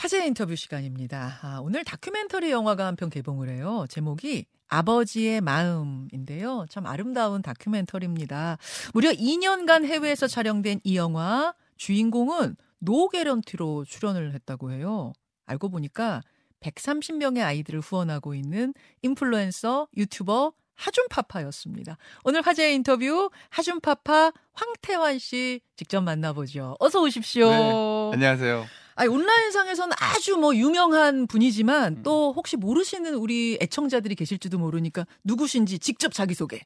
화제 인터뷰 시간입니다. 아, 오늘 다큐멘터리 영화가 한 편 개봉을 해요. 제목이 아버지의 마음인데요. 참 아름다운 다큐멘터리입니다. 무려 2년간 해외에서 촬영된 이 영화 주인공은 노 개런티로 출연을 했다고 해요. 알고 보니까 130명의 아이들을 후원하고 있는 인플루언서, 유튜버 하준파파였습니다. 오늘 화제의 인터뷰 하준파파 황태환 씨 직접 만나보죠. 어서 오십시오. 네, 안녕하세요. 아니, 온라인상에서는 아주 뭐 유명한 분이지만 음. 또 혹시 모르시는 우리 애청자들이 계실지도 모르니까 누구신지 직접 자기소개.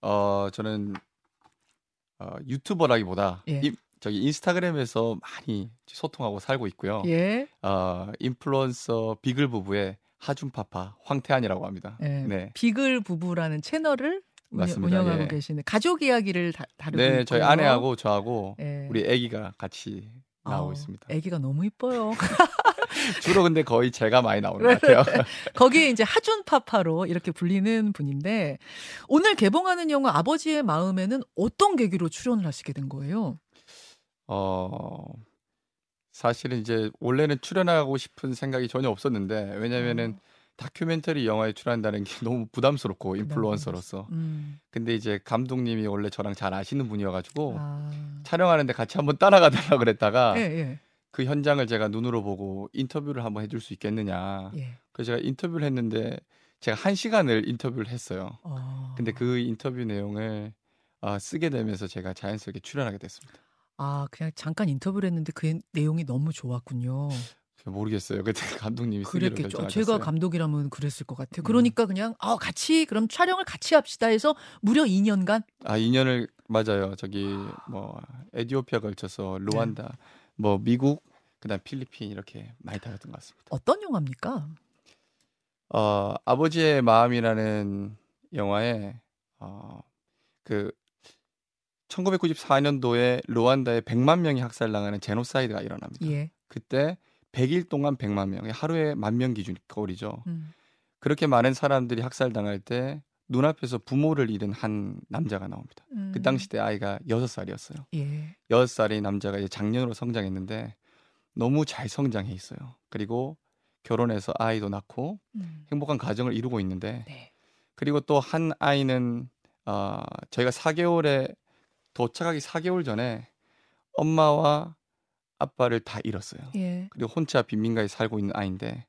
어, 저는 어, 유튜버라기보다 예. 이, 저기 인스타그램에서 많이 소통하고 살고 있고요. 예. 어, 인플루언서 비글 부부의 하준파파 황태환이라고 합니다. 예. 네. 비글 부부라는 채널을 맞습니다. 운영하고 예. 계시는 가족 이야기를 다, 다루고 네, 있고요. 저희 아내하고 저하고 예. 우리 아기가 같이 나오고 어, 있습니다. 아기가 너무 이뻐요. 주로 근데 거의 제가 많이 나오는 것 같아요. 거기에 이제 하준 파파로 이렇게 불리는 분인데 오늘 개봉하는 영화 아버지의 마음에는 어떤 계기로 출연을 하시게 된 거예요? 어 사실은 이제 원래는 출연하고 싶은 생각이 전혀 없었는데 왜냐면은 어. 다큐멘터리 영화에 출연한다는 게 너무 부담스럽고 인플루언서로서. 음. 근데 이제 감독님이 원래 저랑 잘 아시는 분이어가지고 아. 촬영하는데 같이 한번 따라가 달라 그랬다가 예, 예. 그 현장을 제가 눈으로 보고 인터뷰를 한번 해줄 수 있겠느냐. 예. 그래서 제가 인터뷰를 했는데 제가 한 시간을 인터뷰를 했어요. 어. 근데 그 인터뷰 내용을 어, 쓰게 되면서 제가 자연스럽게 출연하게 됐습니다. 아, 그냥 잠깐 인터뷰를 했는데 그 내용이 너무 좋았군요. 모르겠어요. 그때 감독님이 그랬겠죠. 제가 감독이라면 그랬을 것 같아요. 음. 그러니까 그냥 아 같이 그럼 촬영을 같이 합시다 해서 무려 2년간 아 2년을 맞아요. 저기 뭐 에디오피아 걸쳐서 루안다, 네. 뭐 미국, 그다음 필리핀 이렇게 많이 다녔던 것 같습니다. 어떤 영화입니까? 어 아버지의 마음이라는 영화에 어그 1994년도에 루안다에 100만 명이 학살당하는 제노사이드가 일어납니다. 예. 그때 100일 동안 100만 명, 하루에 만 명 기준 거리죠. 음. 그렇게 많은 사람들이 학살당할 때 눈앞에서 부모를 잃은 한 남자가 나옵니다. 음. 그 당시 때 아이가 6살이었어요. 예. 6살의 남자가 이제 작년으로 성장했는데 너무 잘 성장해 있어요. 그리고 결혼해서 아이도 낳고 음. 행복한 가정을 이루고 있는데 네. 그리고 또 한 아이는 어, 저희가 4개월에 도착하기 4개월 전에 엄마와 아빠를 다 잃었어요. 예. 그리고 혼자 빈민가에 살고 있는 아이인데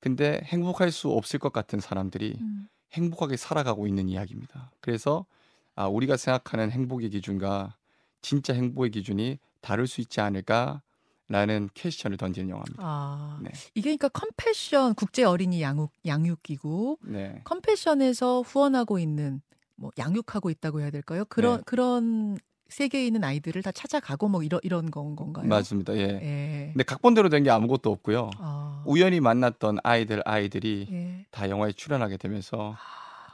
근데 행복할 수 없을 것 같은 사람들이 음. 행복하게 살아가고 있는 이야기입니다. 그래서 아, 우리가 생각하는 행복의 기준과 진짜 행복의 기준이 다를 수 있지 않을까 라는 퀘스천을 던지는 영화입니다. 아, 네. 이게 그러니까 컴패션 국제 어린이 양육 양육기구 네. 컴패션에서 후원하고 있는 뭐 양육하고 있다고 해야 될까요? 그런 네. 그런 세계에 있는 아이들을 다 찾아가고 뭐 이런 이런 건 건가요? 맞습니다. 예. 예. 근데 각본대로 된 게 아무것도 없고요. 아. 우연히 만났던 아이들 아이들이 예. 다 영화에 출연하게 되면서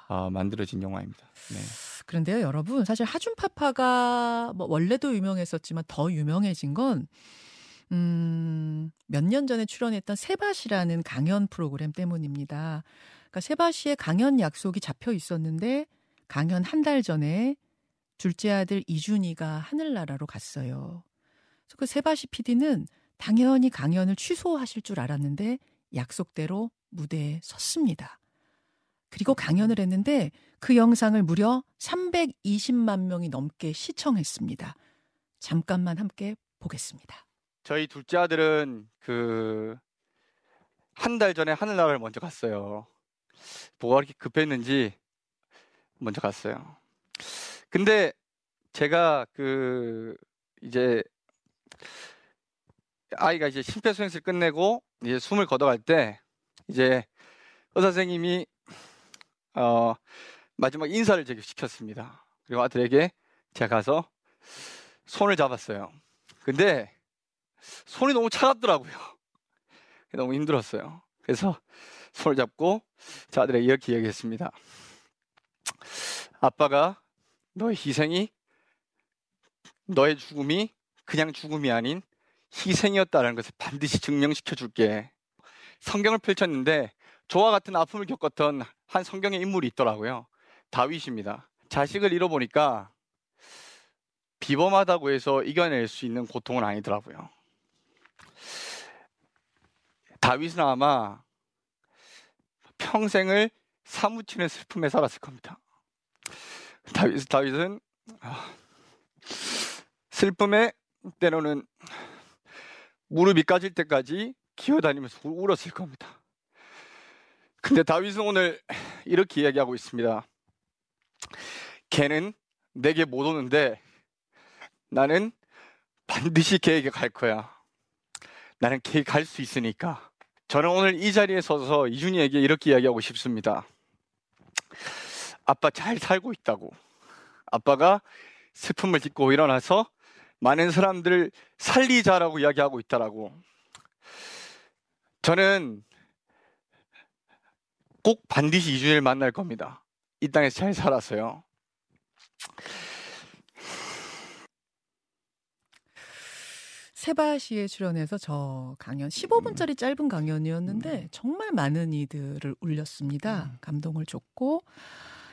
어, 만들어진 영화입니다. 네. 그런데요, 여러분 사실 하준 파파가 뭐 원래도 유명했었지만 더 유명해진 건 음, 몇 년 전에 출연했던 세바시라는 강연 프로그램 때문입니다. 그러니까 세바시의 강연 약속이 잡혀 있었는데 강연 한 달 전에 둘째 아들 이준이가 하늘나라로 갔어요. 그래서 그 세바시 PD는 당연히 강연을 취소하실 줄 알았는데 약속대로 무대에 섰습니다. 그리고 강연을 했는데 그 영상을 무려 320만 명이 넘게 시청했습니다. 잠깐만 함께 보겠습니다. 저희 둘째 아들은 그 한 달 전에 하늘나라를 먼저 갔어요. 뭐가 그렇게 급했는지 먼저 갔어요. 근데 제가 그 이제 아이가 이제 심폐소생술 끝내고 이제 숨을 걷어갈 때 이제 의사 선생님이 어 마지막 인사를 제게 시켰습니다. 그리고 아들에게 제가 가서 손을 잡았어요. 근데 손이 너무 차갑더라고요. 너무 힘들었어요. 그래서 손을 잡고 저 아들에게 이렇게 얘기했습니다. 아빠가 너의 희생이 너의 죽음이 그냥 죽음이 아닌 희생이었다는 것을 반드시 증명시켜 줄게. 성경을 펼쳤는데 저와 같은 아픔을 겪었던 한 성경의 인물이 있더라고요. 다윗입니다. 자식을 잃어보니까 비범하다고 해서 이겨낼 수 있는 고통은 아니더라고요. 다윗은 아마 평생을 사무치는 슬픔에 살았을 겁니다. 다윗, 다윗은 아, 슬픔에 때로는 무릎이 까질 때까지 기어다니면서 울었을 겁니다. 근데 다윗은 오늘 이렇게 이야기하고 있습니다. 걔는 내게 못 오는데 나는 반드시 걔에게 갈 거야. 나는 걔 갈 수 있으니까. 저는 오늘 이 자리에 서서 이준이에게 이렇게 이야기하고 싶습니다. 아빠 잘 살고 있다고. 아빠가 슬픔을 딛고 일어나서 많은 사람들을 살리자라고 이야기하고 있다라고. 저는 꼭 반드시 이준일 만날 겁니다. 이 땅에서 잘 살았어요. 세바시에 출연해서 저 강연 15분짜리 짧은 강연이었는데 정말 많은 이들을 울렸습니다. 음. 감동을 줬고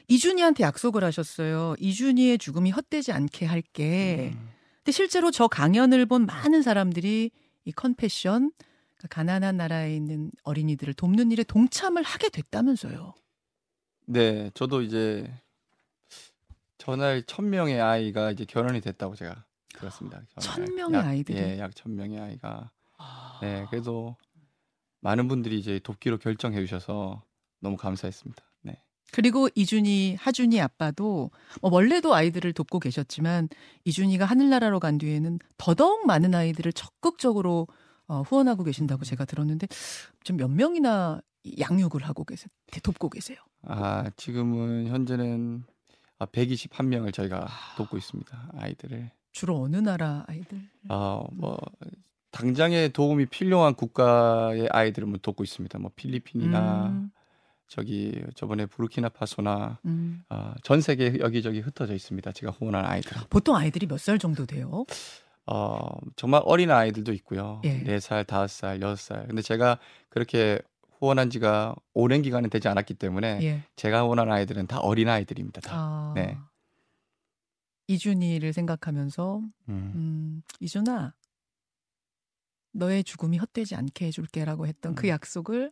이준이한테 약속을 하셨어요. 이준이의 죽음이 헛되지 않게 할게. 음. 근데 실제로 저 강연을 본 많은 사람들이 이 컨패션 그러니까 가난한 나라에 있는 어린이들을 돕는 일에 동참을 하게 됐다면서요. 네, 저도 이제 전날 천 명의 아이가 이제 결혼이 됐다고 제가 들었습니다. 천 명의 아이들이 예, 약천 명의 아이가 아... 네, 그래도 많은 분들이 이제 돕기로 결정해 주셔서 너무 감사했습니다. 네. 그리고 이준이 하준이 아빠도 뭐 원래도 아이들을 돕고 계셨지만 이준이가 하늘나라로 간 뒤에는 더더욱 많은 아이들을 적극적으로 어, 후원하고 계신다고 제가 들었는데 좀 몇 명이나 양육을 하고 계세요? 돕고 계세요? 아 지금은 현재는 121명을 아, 저희가 아... 돕고 있습니다 아이들을 주로 어느 나라 아이들? 아뭐 당장에 도움이 필요한 국가의 아이들을 뭐 돕고 있습니다 뭐 필리핀이나 음... 저기 저번에 부르키나파소나 음. 어, 전 세계 여기저기 흩어져 있습니다. 제가 후원한 아이들. 보통 아이들이 몇 살 정도 돼요? 어, 정말 어린 아이들도 있고요. 예. 4살, 5살, 6살. 근데 제가 그렇게 후원한 지가 오랜 기간은 되지 않았기 때문에 예. 제가 후원한 아이들은 다 어린 아이들입니다. 다. 아, 네. 이준이를 생각하면서 음. 음, 이준아 너의 죽음이 헛되지 않게 해줄게라고 했던 그 음. 그 약속을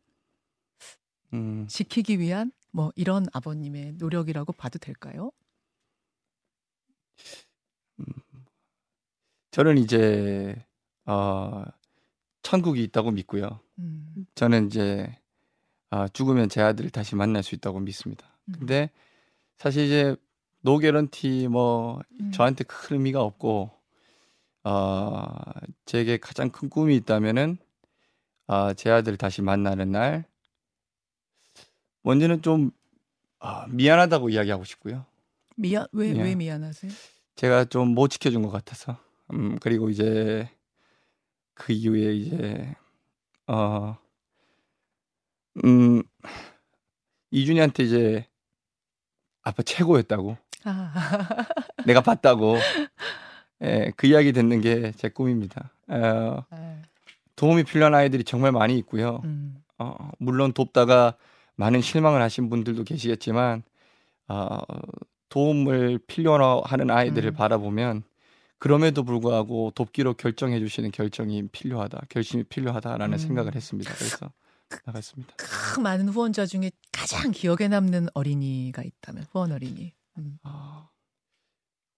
음. 지키기 위한 뭐 이런 아버님의 노력이라고 봐도 될까요? 음. 저는 이제 어, 천국이 있다고 믿고요. 음. 저는 이제 어, 죽으면 제 아들을 다시 만날 수 있다고 믿습니다. 음. 근데 사실 이제 노게런티 뭐 음. 저한테 큰 의미가 없고 어, 제게 가장 큰 꿈이 있다면은 어, 제 아들을 다시 만나는 날 먼저는 좀 아, 미안하다고 이야기하고 싶고요. 미안 왜왜 왜 미안하세요? 제가 좀 못 지켜준 것 같아서. 음, 그리고 이제 그 이후에 이제 어, 음, 이준이한테 이제 아빠 최고였다고. 아. 내가 봤다고. 예, 그 이야기 듣는 게 제 꿈입니다. 어, 네. 도움이 필요한 아이들이 정말 많이 있고요. 음. 어, 물론 돕다가 많은 실망을 하신 분들도 계시겠지만 어, 도움을 필요로 하는 아이들을 음. 바라보면 그럼에도 불구하고 돕기로 결정해 주시는 결정이 필요하다, 결심이 필요하다라는 음. 생각을 했습니다. 그래서 나갔습니다. 그 많은 후원자 중에 가장 기억에 남는 어린이가 있다면 후원 어린이. 음. 어,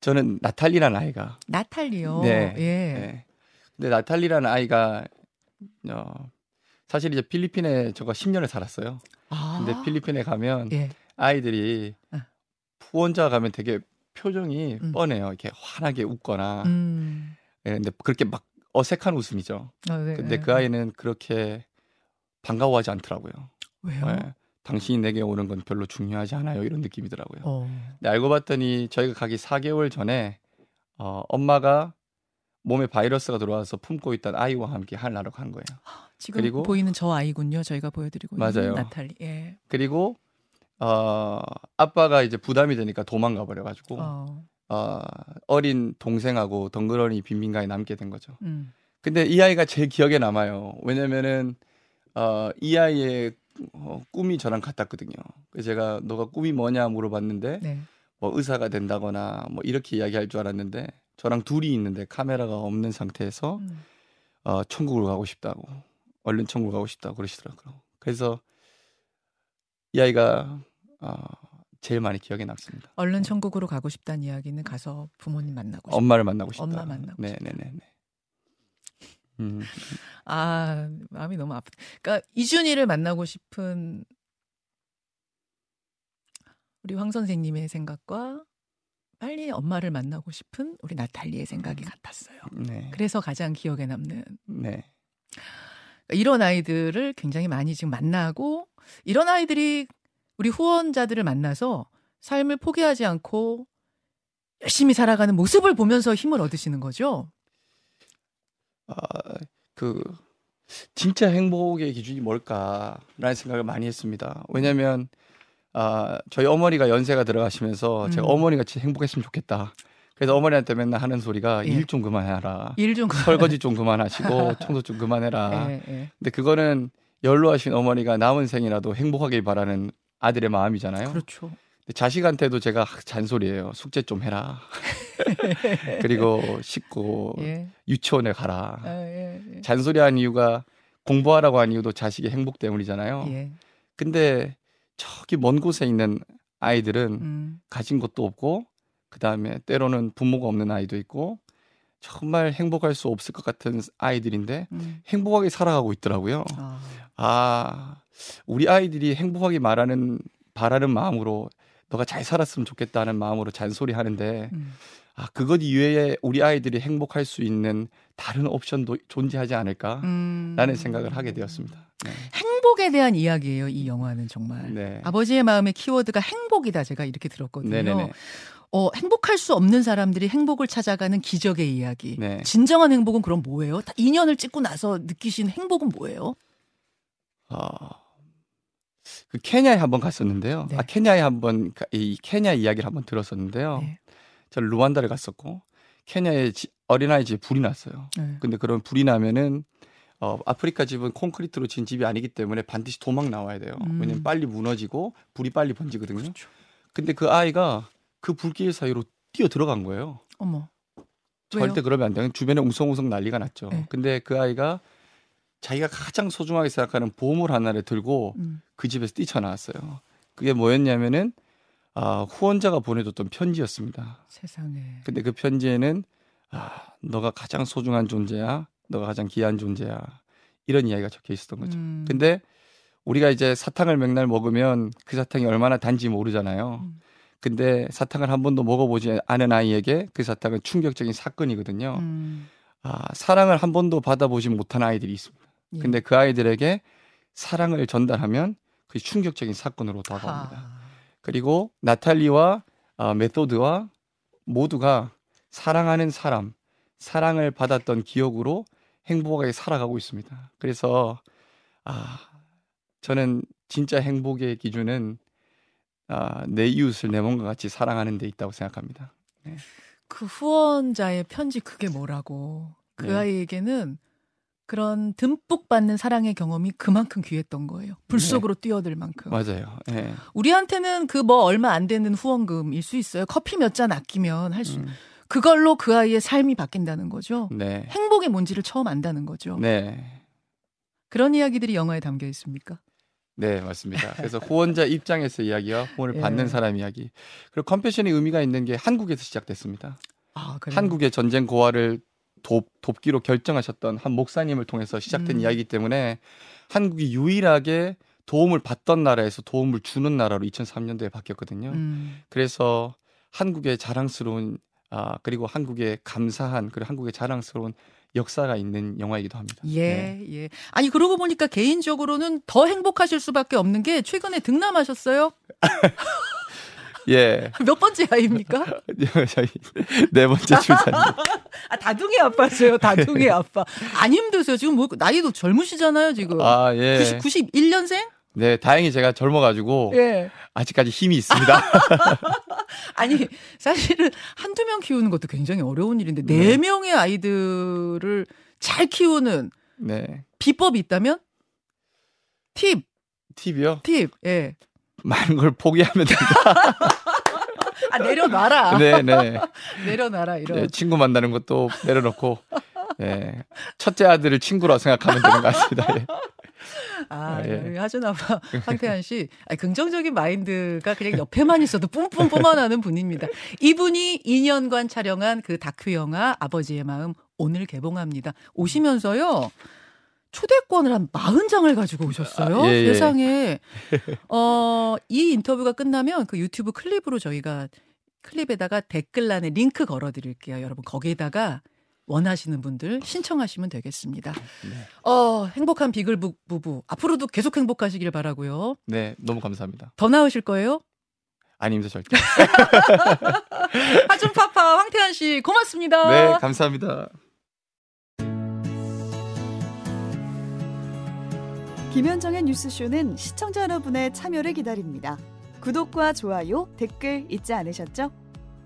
저는 나탈리라는 아이가. 나탈리요. 네. 예. 네. 근데 나탈리라는 아이가 어, 사실 이제 필리핀에 저가 10년을 살았어요. 아. 근데 필리핀에 가면 예. 아이들이 아. 후원자 가면 되게 표정이 음. 뻔해요. 이렇게 환하게 웃거나. 음. 예, 근데 그렇게 막 어색한 웃음이죠. 아, 네, 근데 네. 그 아이는 그렇게 반가워하지 않더라고요. 왜요? 예, 당신이 내게 오는 건 별로 중요하지 않아요. 이런 느낌이더라고요. 어. 근데 알고 봤더니 저희가 가기 4개월 전에 어, 엄마가 몸에 바이러스가 들어와서 품고 있던 아이와 함께 한나로 간 거예요. 지금 그리고 보이는 저 아이군요. 저희가 보여드리고 맞아요. 나탈리. 예. 그리고 어, 아빠가 이제 부담이 되니까 도망가 버려가지고 어. 어, 어린 동생하고 덩그러니 빈민가에 남게 된 거죠. 음. 근데 이 아이가 제일 기억에 남아요. 왜냐면은 어, 이 아이의 어, 꿈이 저랑 같았거든요. 그래서 제가 너가 꿈이 뭐냐 물어봤는데 네. 뭐 의사가 된다거나 뭐 이렇게 이야기할 줄 알았는데 저랑 둘이 있는데 카메라가 없는 상태에서 음. 어, 천국을 가고 싶다고 얼른 천국 가고 싶다 그러시더라고요. 그래서 이 아이가 어, 제일 많이 기억에 남습니다. 얼른 천국으로 가고 싶다는 이야기는 가서 부모님 만나고 싶다. 엄마를 만나고 싶다. 엄마 만나고 네, 네, 네, 네. 음. 아 마음이 너무 아프. 그러니까 이준이를 만나고 싶은 우리 황 선생님의 생각과 빨리 엄마를 만나고 싶은 우리 나탈리의 생각이 같았어요. 네. 그래서 가장 기억에 남는. 네. 이런 아이들을 굉장히 많이 지금 만나고 이런 아이들이 우리 후원자들을 만나서 삶을 포기하지 않고 열심히 살아가는 모습을 보면서 힘을 얻으시는 거죠. 아, 그 진짜 행복의 기준이 뭘까라는 생각을 많이 했습니다. 왜냐하면 아, 저희 어머니가 연세가 들어가시면서 음. 제가 어머니 같이 행복했으면 좋겠다. 그래서 어머니한테 맨날 하는 소리가 예. 일좀 그만해라. 일좀 설거지 좀 그만하시고 청소 좀 그만해라. 예, 예. 근데 그거는 연로하신 어머니가 남은 생이라도 행복하길 바라는 아들의 마음이잖아요. 그렇죠. 자식한테도 제가 잔소리예요. 숙제 좀 해라. 그리고 씻고 예. 유치원에 가라. 아, 예, 예. 잔소리한 이유가 공부하라고 한 이유도 자식의 행복 때문이잖아요. 예. 근데 저기 먼 곳에 있는 아이들은 음. 가진 것도 없고 그 다음에 때로는 부모가 없는 아이도 있고 정말 행복할 수 없을 것 같은 아이들인데 음. 행복하게 살아가고 있더라고요. 아. 아, 우리 아이들이 행복하게 말하는 바라는 마음으로 너가 잘 살았으면 좋겠다는 마음으로 잔소리 하는데 음. 아, 그것 이외에 우리 아이들이 행복할 수 있는 다른 옵션도 존재하지 않을까라는 음. 생각을 하게 되었습니다. 네. 행복에 대한 이야기예요. 이 영화는 정말 네. 아버지의 마음의 키워드가 행복이다. 제가 이렇게 들었거든요. 네네네. 어, 행복할 수 없는 사람들이 행복을 찾아가는 기적의 이야기. 네. 진정한 행복은 그럼 뭐예요? 2년을 찍고 나서 느끼신 행복은 뭐예요? 어, 그 케냐에 한번 갔었는데요. 네. 아, 케냐에 한번 이 케냐 이야기를 한번 들었었는데요. 네. 저는 루안다를 갔었고 케냐에 지, 어린아이 집에 불이 났어요. 네. 근데 그런 불이 나면은 어, 아프리카 집은 콘크리트로 진 집이 아니기 때문에 반드시 도망 나와야 돼요. 음. 왜냐면 빨리 무너지고 불이 빨리 번지거든요. 그렇죠. 근데 그 아이가 그 불길 사이로 뛰어 들어간 거예요. 어머. 절대 왜요? 그러면 안 돼요. 주변에 웅성웅성 난리가 났죠. 네. 근데 그 아이가 자기가 가장 소중하게 생각하는 보물 하나를 들고 음. 그 집에서 뛰쳐나왔어요. 그게 뭐였냐면은 아, 후원자가 보내줬던 편지였습니다. 세상에. 근데 그 편지에는 아, 너가 가장 소중한 존재야. 너가 가장 귀한 존재야. 이런 이야기가 적혀 있었던 거죠. 음. 근데 우리가 이제 사탕을 맥날 먹으면 그 사탕이 얼마나 단지 모르잖아요. 음. 근데 사탕을 한 번도 먹어보지 않은 아이에게 그 사탕은 충격적인 사건이거든요. 음. 아, 사랑을 한 번도 받아보지 못한 아이들이 있습니다. 예. 근데 그 아이들에게 사랑을 전달하면 그 충격적인 사건으로 다가옵니다. 하. 그리고 나탈리와 어, 메소드와 모두가 사랑하는 사람, 사랑을 받았던 기억으로 행복하게 살아가고 있습니다. 그래서 아 저는 진짜 행복의 기준은 아, 내 이웃을 내 몸과 같이 사랑하는 데 있다고 생각합니다. 네. 그 후원자의 편지 그게 뭐라고 그 네. 아이에게는 그런 듬뿍 받는 사랑의 경험이 그만큼 귀했던 거예요. 불 속으로 네. 뛰어들 만큼. 맞아요. 네. 우리한테는 그 뭐 얼마 안 되는 후원금일 수 있어요. 커피 몇 잔 아끼면 할 수. 음. 그걸로 그 아이의 삶이 바뀐다는 거죠. 네. 행복이 뭔지를 처음 안다는 거죠. 네. 그런 이야기들이 영화에 담겨 있습니까? 네, 맞습니다. 그래서 후원자 입장에서 이야기와 후원을 예. 받는 사람 이야기. 그리고 컴패션의 의미가 있는 게 한국에서 시작됐습니다. 아, 한국의 전쟁 고아를 돕, 돕기로 결정하셨던 한 목사님을 통해서 시작된 음. 이야기이기 때문에 한국이 유일하게 도움을 받던 나라에서 도움을 주는 나라로 2003년도에 바뀌었거든요. 음. 그래서 한국의 자랑스러운 아 그리고 한국의 감사한 그리고 한국의 자랑스러운 역사가 있는 영화이기도 합니다. 예, 네. 예. 아니 그러고 보니까 개인적으로는 더 행복하실 수밖에 없는 게 최근에 등남하셨어요? 예. 몇 번째 아이입니까? 저희 네 번째 출산이. 아, 다둥이 아빠세요, 다둥이 아빠. 안 힘드세요? 지금 뭐, 나이도 젊으시잖아요, 지금. 아, 예. 90, 91년생? 네, 다행히 제가 젊어가지고. 예. 아직까지 힘이 있습니다. 아니, 사실은 한두 명 키우는 것도 굉장히 어려운 일인데, 네, 네 명의 아이들을 잘 키우는. 네. 비법이 있다면? 팁. 팁이요? 팁, 예. 많은 걸 포기하면 된다. 아, 내려놔라. 네, 네. 내려놔라, 이런. 네, 친구 만나는 것도 내려놓고. 예. 첫째 아들을 친구라 생각하면 되는 것 같습니다. 예. 아, 예. 하준아빠 황태환 씨 아니, 긍정적인 마인드가 그냥 옆에만 있어도 뿜뿜 뿜어나는 분입니다. 이분이 2년간 촬영한 그 다큐 영화 아버지의 마음 오늘 개봉합니다. 오시면서요. 초대권을 한 40장을 가지고 오셨어요. 아, 예, 예. 세상에. 어, 이 인터뷰가 끝나면 그 유튜브 클립으로 저희가 클립에다가 댓글란에 링크 걸어 드릴게요. 여러분 거기에다가 원하시는 분들 신청하시면 되겠습니다. 네. 어, 행복한 비글 부, 부부 앞으로도 계속 행복하시길 바라고요. 네, 너무 감사합니다. 더 낳으실 거예요? 아닙니다, 절대. 하준 파파 황태환 씨 고맙습니다. 네, 감사합니다. 김현정의 뉴스쇼는 시청자 여러분의 참여를 기다립니다. 구독과 좋아요, 댓글 잊지 않으셨죠?